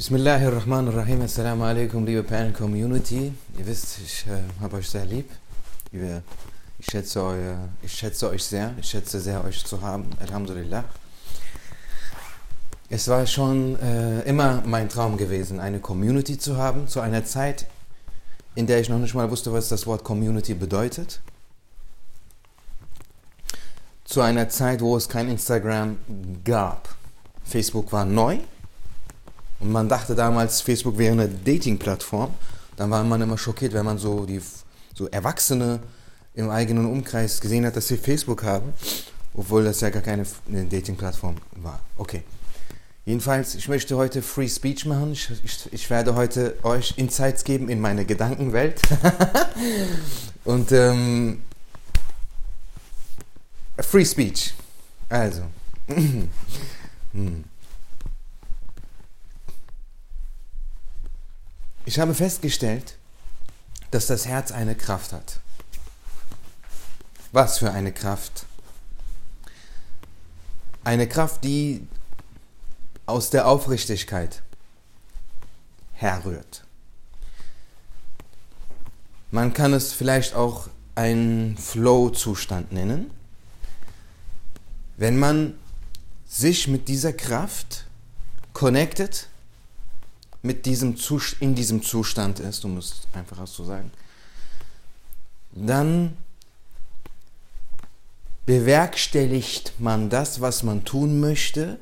Bismillahirrahmanirrahim. Assalamu alaikum, liebe Perlen-Community. Ihr wisst, ich äh, habe euch sehr lieb. Wir, ich, schätze euer, ich schätze euch sehr. Ich schätze sehr, euch zu haben. Alhamdulillah. Es war schon äh, immer mein Traum gewesen, eine Community zu haben, zu einer Zeit, in der ich noch nicht mal wusste, was das Wort Community bedeutet. Zu einer Zeit, wo es kein Instagram gab. Facebook war neu und man dachte damals, Facebook wäre eine Dating-Plattform. Dann war man immer schockiert, wenn man so die so Erwachsene im eigenen Umkreis gesehen hat, dass sie Facebook haben, obwohl das ja gar keine Dating-Plattform war. Okay. Jedenfalls, ich möchte heute Free Speech machen. Ich, ich, ich werde heute euch Insights geben in meine Gedankenwelt. Und ähm, Free Speech. Also. hm. Ich habe festgestellt, dass das Herz eine Kraft hat. Was für eine Kraft? Eine Kraft, die aus der Aufrichtigkeit herrührt. Man kann es vielleicht auch einen Flow-Zustand nennen. Wenn man sich mit dieser Kraft connected, mit diesem in diesem Zustand ist, um es einfach so sagen, dann bewerkstelligt man das, was man tun möchte,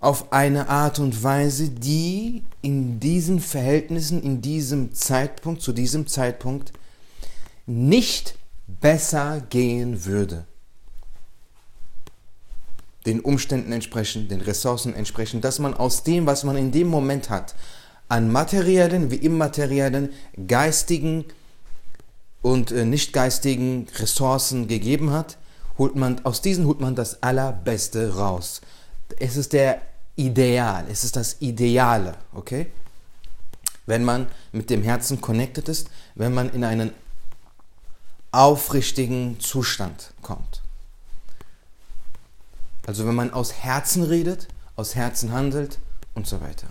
auf eine Art und Weise, die in diesen Verhältnissen, in diesem Zeitpunkt, zu diesem Zeitpunkt nicht besser gehen würde den Umständen entsprechend, den Ressourcen entsprechend, dass man aus dem, was man in dem Moment hat, an materiellen wie immateriellen, geistigen und äh, nicht geistigen Ressourcen gegeben hat, holt man, aus diesen holt man das Allerbeste raus. Es ist der Ideal, es ist das Ideale, okay? Wenn man mit dem Herzen connected ist, wenn man in einen aufrichtigen Zustand kommt. Also wenn man aus Herzen redet, aus Herzen handelt und so weiter.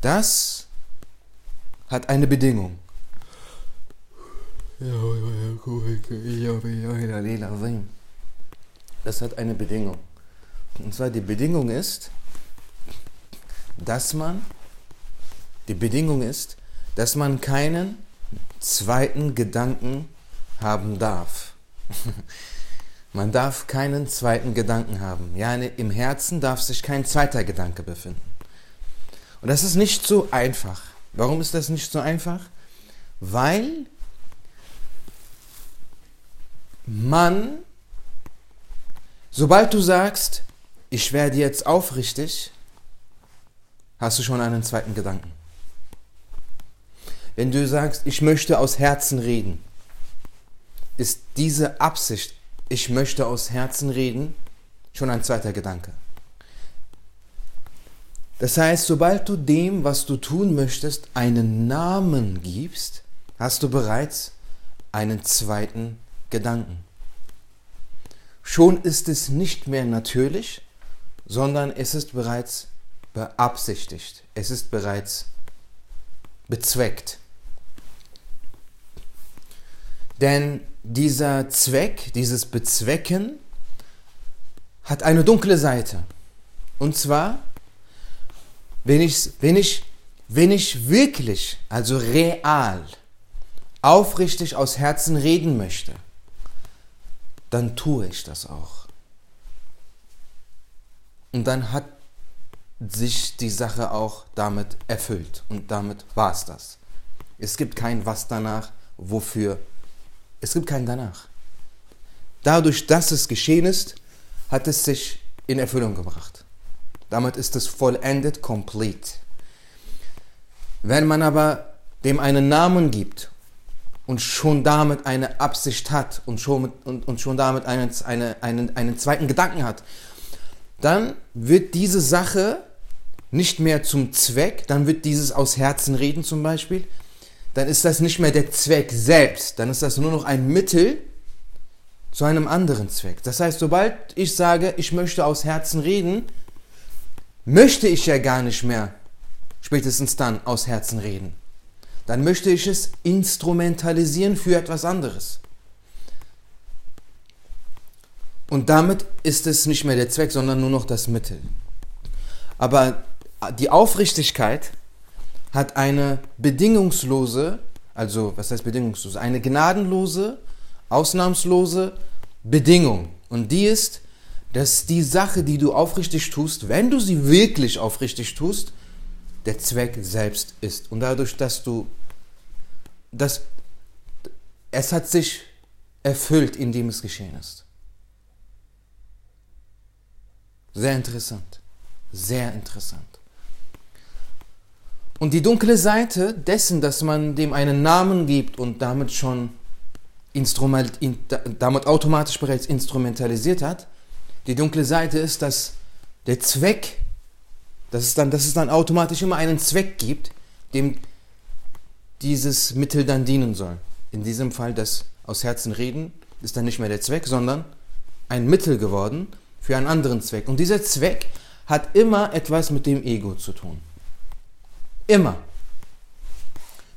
Das hat eine Bedingung. Das hat eine Bedingung. Und zwar die Bedingung ist, dass man, die Bedingung ist, dass man keinen zweiten Gedanken haben darf. Man darf keinen zweiten Gedanken haben. Ja, im Herzen darf sich kein zweiter Gedanke befinden. Und das ist nicht so einfach. Warum ist das nicht so einfach? Weil man, sobald du sagst, ich werde jetzt aufrichtig, hast du schon einen zweiten Gedanken. Wenn du sagst, ich möchte aus Herzen reden, ist diese Absicht, ich möchte aus Herzen reden, schon ein zweiter Gedanke. Das heißt, sobald du dem, was du tun möchtest, einen Namen gibst, hast du bereits einen zweiten Gedanken. Schon ist es nicht mehr natürlich, sondern es ist bereits beabsichtigt, es ist bereits bezweckt. Denn dieser Zweck, dieses Bezwecken, hat eine dunkle Seite. Und zwar, wenn ich, wenn ich, wenn ich wirklich, also real, aufrichtig aus Herzen reden möchte, dann tue ich das auch. Und dann hat sich die Sache auch damit erfüllt. Und damit war es das. Es gibt kein Was danach, wofür es gibt keinen danach. Dadurch, dass es geschehen ist, hat es sich in Erfüllung gebracht. Damit ist es vollendet, complete. Wenn man aber dem einen Namen gibt und schon damit eine Absicht hat und schon, mit, und, und schon damit einen, eine, einen, einen zweiten Gedanken hat, dann wird diese Sache nicht mehr zum Zweck, dann wird dieses aus Herzen reden zum Beispiel, dann ist das nicht mehr der Zweck selbst, dann ist das nur noch ein Mittel zu einem anderen Zweck. Das heißt, sobald ich sage, ich möchte aus Herzen reden, möchte ich ja gar nicht mehr spätestens dann aus Herzen reden. Dann möchte ich es instrumentalisieren für etwas anderes. Und damit ist es nicht mehr der Zweck, sondern nur noch das Mittel. Aber die Aufrichtigkeit hat eine bedingungslose, also was heißt bedingungslose, eine gnadenlose, ausnahmslose Bedingung. Und die ist, dass die Sache, die du aufrichtig tust, wenn du sie wirklich aufrichtig tust, der Zweck selbst ist. Und dadurch, dass du das, es hat sich erfüllt, indem es geschehen ist. Sehr interessant. Sehr interessant. Und die dunkle Seite dessen, dass man dem einen Namen gibt und damit schon Instrument, in, damit automatisch bereits instrumentalisiert hat, die dunkle Seite ist, dass der Zweck, dass es dann, dass es dann automatisch immer einen Zweck gibt, dem dieses Mittel dann dienen soll. In diesem Fall das aus Herzen reden ist dann nicht mehr der Zweck, sondern ein Mittel geworden für einen anderen Zweck. Und dieser Zweck hat immer etwas mit dem Ego zu tun. Immer.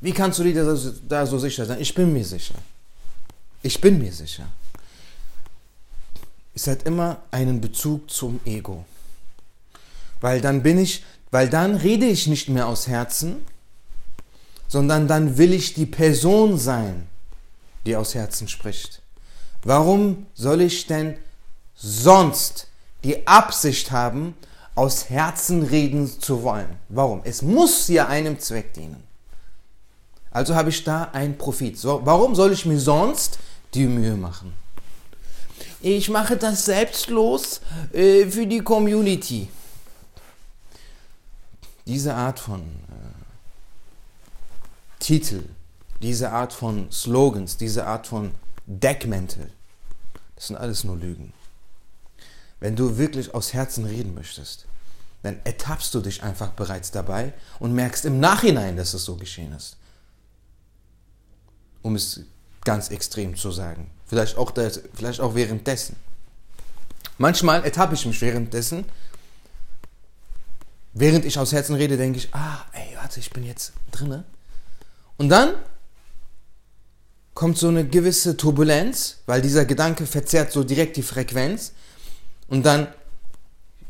Wie kannst du dir da so sicher sein? Ich bin mir sicher. Ich bin mir sicher. Es hat immer einen Bezug zum Ego. Weil dann bin ich, weil dann rede ich nicht mehr aus Herzen, sondern dann will ich die Person sein, die aus Herzen spricht. Warum soll ich denn sonst die Absicht haben, aus Herzen reden zu wollen? Warum? Es muss ja einem Zweck dienen. Also habe ich da einen Profit. So, warum soll ich mir sonst die Mühe machen? Ich mache das selbstlos äh, für die Community. Diese Art von äh, Titel, diese Art von Slogans, diese Art von Deckmäntel, das sind alles nur Lügen. Wenn du wirklich aus Herzen reden möchtest, dann ertappst du dich einfach bereits dabei und merkst im Nachhinein, dass es so geschehen ist. Um es ganz extrem zu sagen. Vielleicht auch, das, vielleicht auch währenddessen. Manchmal ertappe ich mich währenddessen. Während ich aus Herzen rede, denke ich, ah, ey, warte, ich bin jetzt drinne. Und dann kommt so eine gewisse Turbulenz, weil dieser Gedanke verzerrt so direkt die Frequenz. Und dann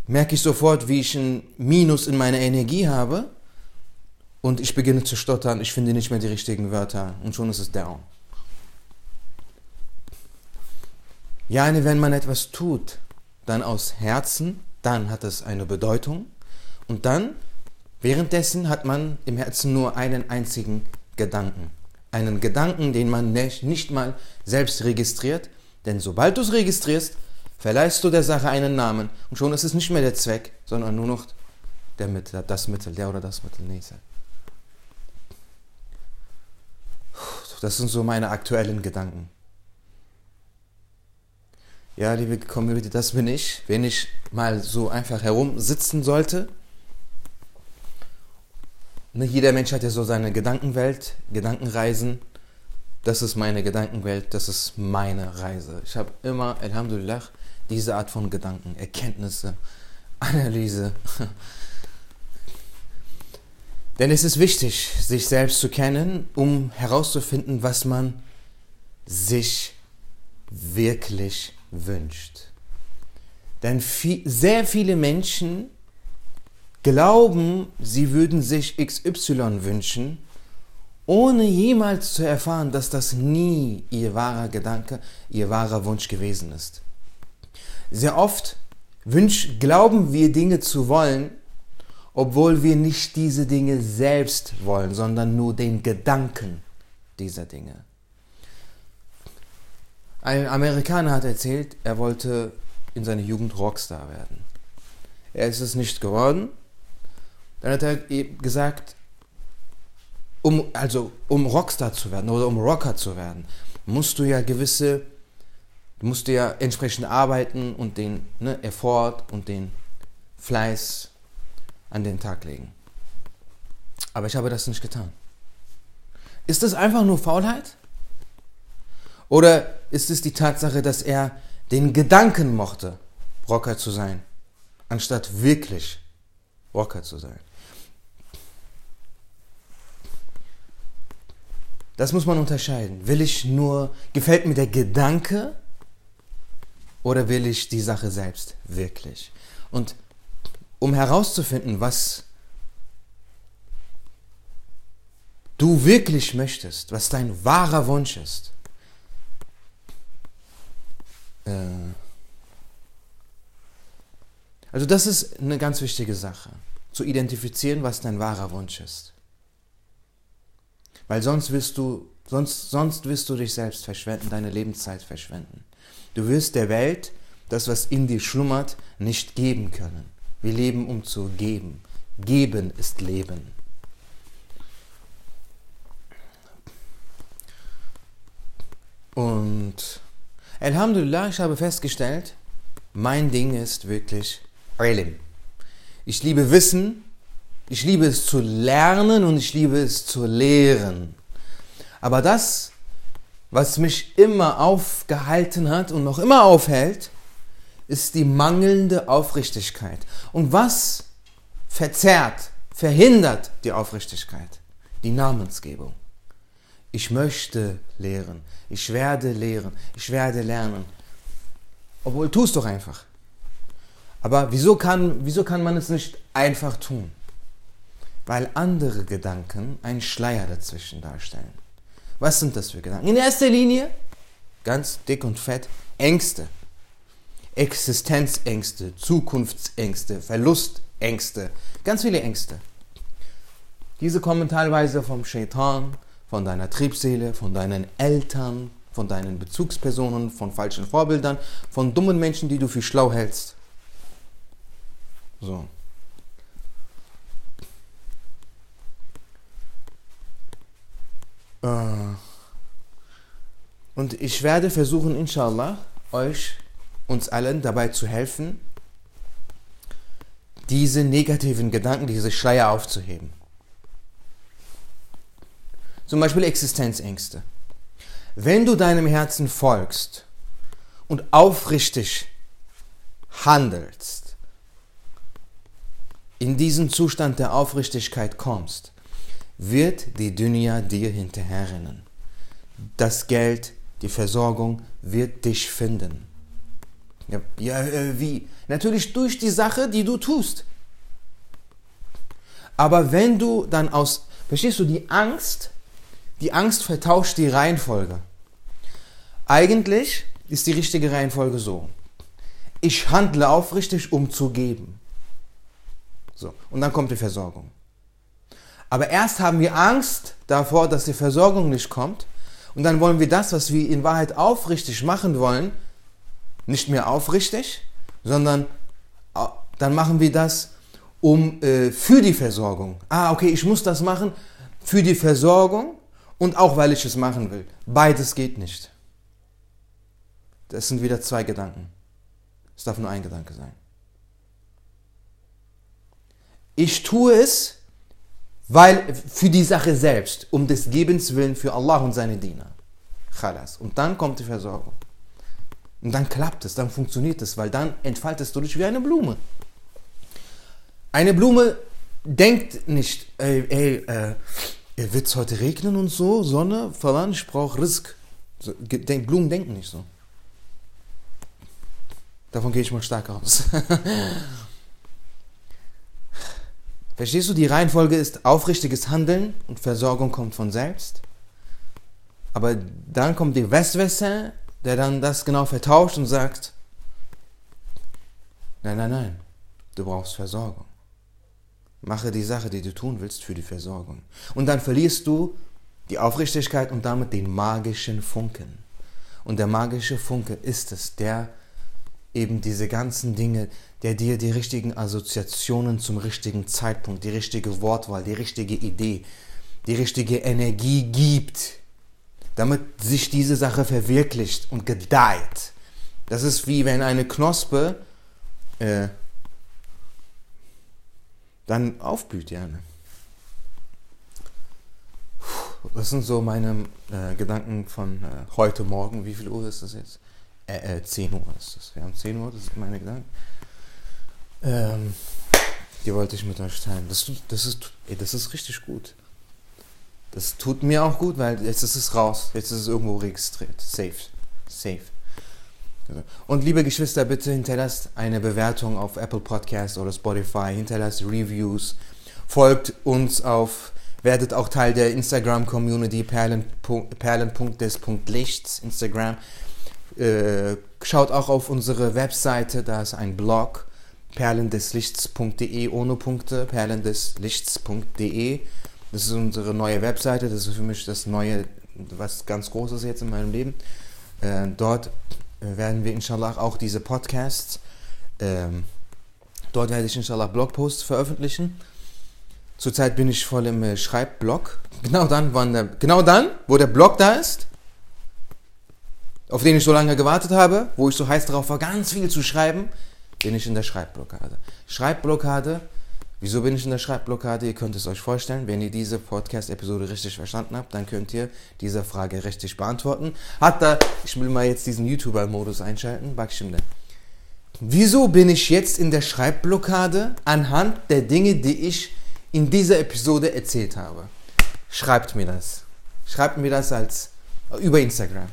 merke ich sofort, wie ich ein Minus in meiner Energie habe. Und ich beginne zu stottern, ich finde nicht mehr die richtigen Wörter. Und schon ist es down. Ja, wenn man etwas tut, dann aus Herzen, dann hat es eine Bedeutung. Und dann, währenddessen hat man im Herzen nur einen einzigen Gedanken. Einen Gedanken, den man nicht mal selbst registriert. Denn sobald du es registrierst, verleihst du der Sache einen Namen und schon ist es nicht mehr der Zweck, sondern nur noch der Mittel, das Mittel, der oder das Mittel. Nächste. Das sind so meine aktuellen Gedanken. Ja, liebe Community, das bin ich. Wenn ich mal so einfach herumsitzen sollte. Ne, jeder Mensch hat ja so seine Gedankenwelt, Gedankenreisen. Das ist meine Gedankenwelt, das ist meine Reise. Ich habe immer, Alhamdulillah, diese Art von Gedanken, Erkenntnisse, Analyse. Denn es ist wichtig, sich selbst zu kennen, um herauszufinden, was man sich wirklich wünscht. Denn viel, sehr viele Menschen glauben, sie würden sich XY wünschen, ohne jemals zu erfahren, dass das nie ihr wahrer Gedanke, ihr wahrer Wunsch gewesen ist. Sehr oft wünsch, glauben wir Dinge zu wollen, obwohl wir nicht diese Dinge selbst wollen, sondern nur den Gedanken dieser Dinge. Ein Amerikaner hat erzählt, er wollte in seiner Jugend Rockstar werden. Er ist es nicht geworden. Dann hat er gesagt, um, also um Rockstar zu werden oder um Rocker zu werden, musst du ja gewisse Du musst ja entsprechend arbeiten und den ne, Effort und den Fleiß an den Tag legen. Aber ich habe das nicht getan. Ist das einfach nur Faulheit? Oder ist es die Tatsache, dass er den Gedanken mochte, Rocker zu sein, anstatt wirklich Rocker zu sein? Das muss man unterscheiden. Will ich nur, gefällt mir der Gedanke oder will ich die Sache selbst wirklich? Und um herauszufinden, was du wirklich möchtest, was dein wahrer Wunsch ist, äh also das ist eine ganz wichtige Sache, zu identifizieren, was dein wahrer Wunsch ist. Weil sonst wirst du, sonst, sonst wirst du dich selbst verschwenden, deine Lebenszeit verschwenden. Du wirst der Welt das, was in dir schlummert, nicht geben können. Wir leben, um zu geben. Geben ist Leben. Und Alhamdulillah, ich habe festgestellt, mein Ding ist wirklich Ilm. Ich liebe Wissen ich liebe es zu lernen und ich liebe es zu lehren. Aber das, was mich immer aufgehalten hat und noch immer aufhält, ist die mangelnde Aufrichtigkeit. Und was verzerrt, verhindert die Aufrichtigkeit? Die Namensgebung. Ich möchte lehren. Ich werde lehren. Ich werde lernen. Obwohl, tu es doch einfach. Aber wieso kann, wieso kann man es nicht einfach tun? weil andere Gedanken einen Schleier dazwischen darstellen. Was sind das für Gedanken? In erster Linie, ganz dick und fett, Ängste. Existenzängste, Zukunftsängste, Verlustängste, ganz viele Ängste. Diese kommen teilweise vom Shaitan, von deiner Triebseele, von deinen Eltern, von deinen Bezugspersonen, von falschen Vorbildern, von dummen Menschen, die du für schlau hältst. So. Und ich werde versuchen, inshallah, euch, uns allen dabei zu helfen, diese negativen Gedanken, diese Schleier aufzuheben. Zum Beispiel Existenzängste. Wenn du deinem Herzen folgst und aufrichtig handelst, in diesen Zustand der Aufrichtigkeit kommst, wird die Dunya dir hinterherrennen. Das Geld, die Versorgung wird dich finden. Ja, ja äh, wie? Natürlich durch die Sache, die du tust. Aber wenn du dann aus, verstehst du, die Angst, die Angst vertauscht die Reihenfolge. Eigentlich ist die richtige Reihenfolge so. Ich handle aufrichtig, um zu geben. So, und dann kommt die Versorgung. Aber erst haben wir Angst davor, dass die Versorgung nicht kommt. Und dann wollen wir das, was wir in Wahrheit aufrichtig machen wollen, nicht mehr aufrichtig, sondern dann machen wir das um äh, für die Versorgung. Ah, okay, ich muss das machen für die Versorgung und auch weil ich es machen will. Beides geht nicht. Das sind wieder zwei Gedanken. Es darf nur ein Gedanke sein. Ich tue es, weil für die Sache selbst, um des Gebens willen für Allah und seine Diener. Khalas. Und dann kommt die Versorgung. Und dann klappt es, dann funktioniert es, weil dann entfaltest du dich wie eine Blume. Eine Blume denkt nicht, ey, ey äh, wird es heute regnen und so, Sonne, verlangt, ich brauche Risk. Blumen denken nicht so. Davon gehe ich mal stark aus. Verstehst du, die Reihenfolge ist aufrichtiges Handeln und Versorgung kommt von selbst. Aber dann kommt der Westwässer, der dann das genau vertauscht und sagt, nein, nein, nein, du brauchst Versorgung. Mache die Sache, die du tun willst, für die Versorgung. Und dann verlierst du die Aufrichtigkeit und damit den magischen Funken. Und der magische Funke ist es, der eben diese ganzen Dinge, der dir die richtigen Assoziationen zum richtigen Zeitpunkt, die richtige Wortwahl, die richtige Idee, die richtige Energie gibt, damit sich diese Sache verwirklicht und gedeiht. Das ist wie wenn eine Knospe äh, dann aufblüht, ja. das sind so meine äh, Gedanken von äh, heute Morgen. Wie viel Uhr ist das jetzt? Äh, äh, 10 Uhr ist das. Wir haben 10 Uhr, das sind meine Gedanken. Ähm, die wollte ich mit euch teilen. Das, das, ist, ey, das ist richtig gut. Das tut mir auch gut, weil jetzt ist es raus. Jetzt ist es irgendwo registriert. Safe. Safe. Und liebe Geschwister, bitte hinterlasst eine Bewertung auf Apple Podcast oder Spotify, hinterlasst Reviews, folgt uns auf, werdet auch Teil der Instagram-Community perlen.des.lichts Instagram. Äh, schaut auch auf unsere Webseite, da ist ein Blog, perlendeslichts.de ohne Punkte, perlendeslichts.de. Das ist unsere neue Webseite, das ist für mich das neue, was ganz Großes jetzt in meinem Leben. Äh, dort äh, werden wir inshallah auch diese Podcasts, ähm, dort werde ich inshallah Blogposts veröffentlichen. Zurzeit bin ich voll im äh, Schreibblog. Genau dann, wann der, genau dann, wo der Blog da ist, auf den ich so lange gewartet habe, wo ich so heiß darauf war, ganz viel zu schreiben, bin ich in der Schreibblockade. Schreibblockade Wieso bin ich in der Schreibblockade? Ihr könnt es euch vorstellen, wenn ihr diese Podcast-Episode richtig verstanden habt, dann könnt ihr diese Frage richtig beantworten. Hat da, ich will mal jetzt diesen YouTuber-Modus einschalten, Backstimme. Wieso bin ich jetzt in der Schreibblockade anhand der Dinge, die ich in dieser Episode erzählt habe? Schreibt mir das. Schreibt mir das als über Instagram.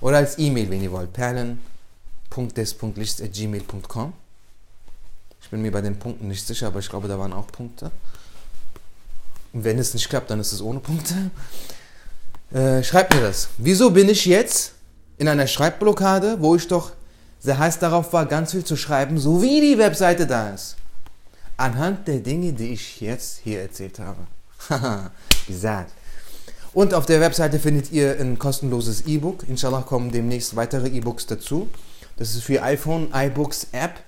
Oder als E-Mail, wenn ihr wollt. perlen.des.licht.gmail.com ich bin mir bei den Punkten nicht sicher, aber ich glaube, da waren auch Punkte. Und wenn es nicht klappt, dann ist es ohne Punkte. Äh, schreibt mir das. Wieso bin ich jetzt in einer Schreibblockade, wo ich doch sehr heiß darauf war, ganz viel zu schreiben, so wie die Webseite da ist? Anhand der Dinge, die ich jetzt hier erzählt habe. Haha, gesagt. Und auf der Webseite findet ihr ein kostenloses E-Book. Inshallah kommen demnächst weitere E-Books dazu. Das ist für iPhone, iBooks App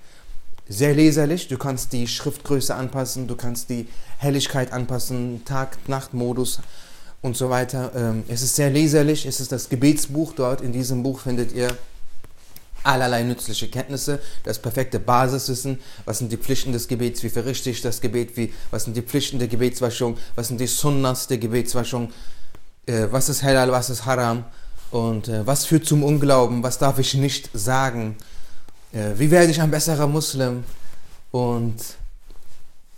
sehr leserlich. Du kannst die Schriftgröße anpassen, du kannst die Helligkeit anpassen, Tag-Nacht-Modus und so weiter. Ähm, es ist sehr leserlich, es ist das Gebetsbuch dort. In diesem Buch findet ihr allerlei nützliche Kenntnisse, das perfekte Basiswissen, was sind die Pflichten des Gebets, wie verrichte ich das Gebet, wie, was sind die Pflichten der Gebetswaschung, was sind die Sunnas der Gebetswaschung, äh, was ist Halal, was ist Haram und äh, was führt zum Unglauben, was darf ich nicht sagen äh, wie werde ich ein besserer Muslim? Und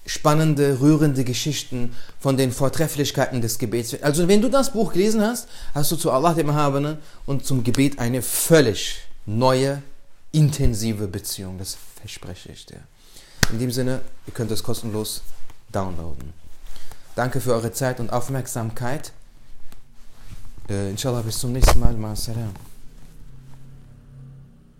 spannende, rührende Geschichten von den Vortrefflichkeiten des Gebets. Also wenn du das Buch gelesen hast, hast du zu Allah dem Erhabenen und zum Gebet eine völlig neue, intensive Beziehung. Das verspreche ich dir. In dem Sinne, ihr könnt es kostenlos downloaden. Danke für eure Zeit und Aufmerksamkeit. Äh, inshallah bis zum nächsten Mal. Ma salam.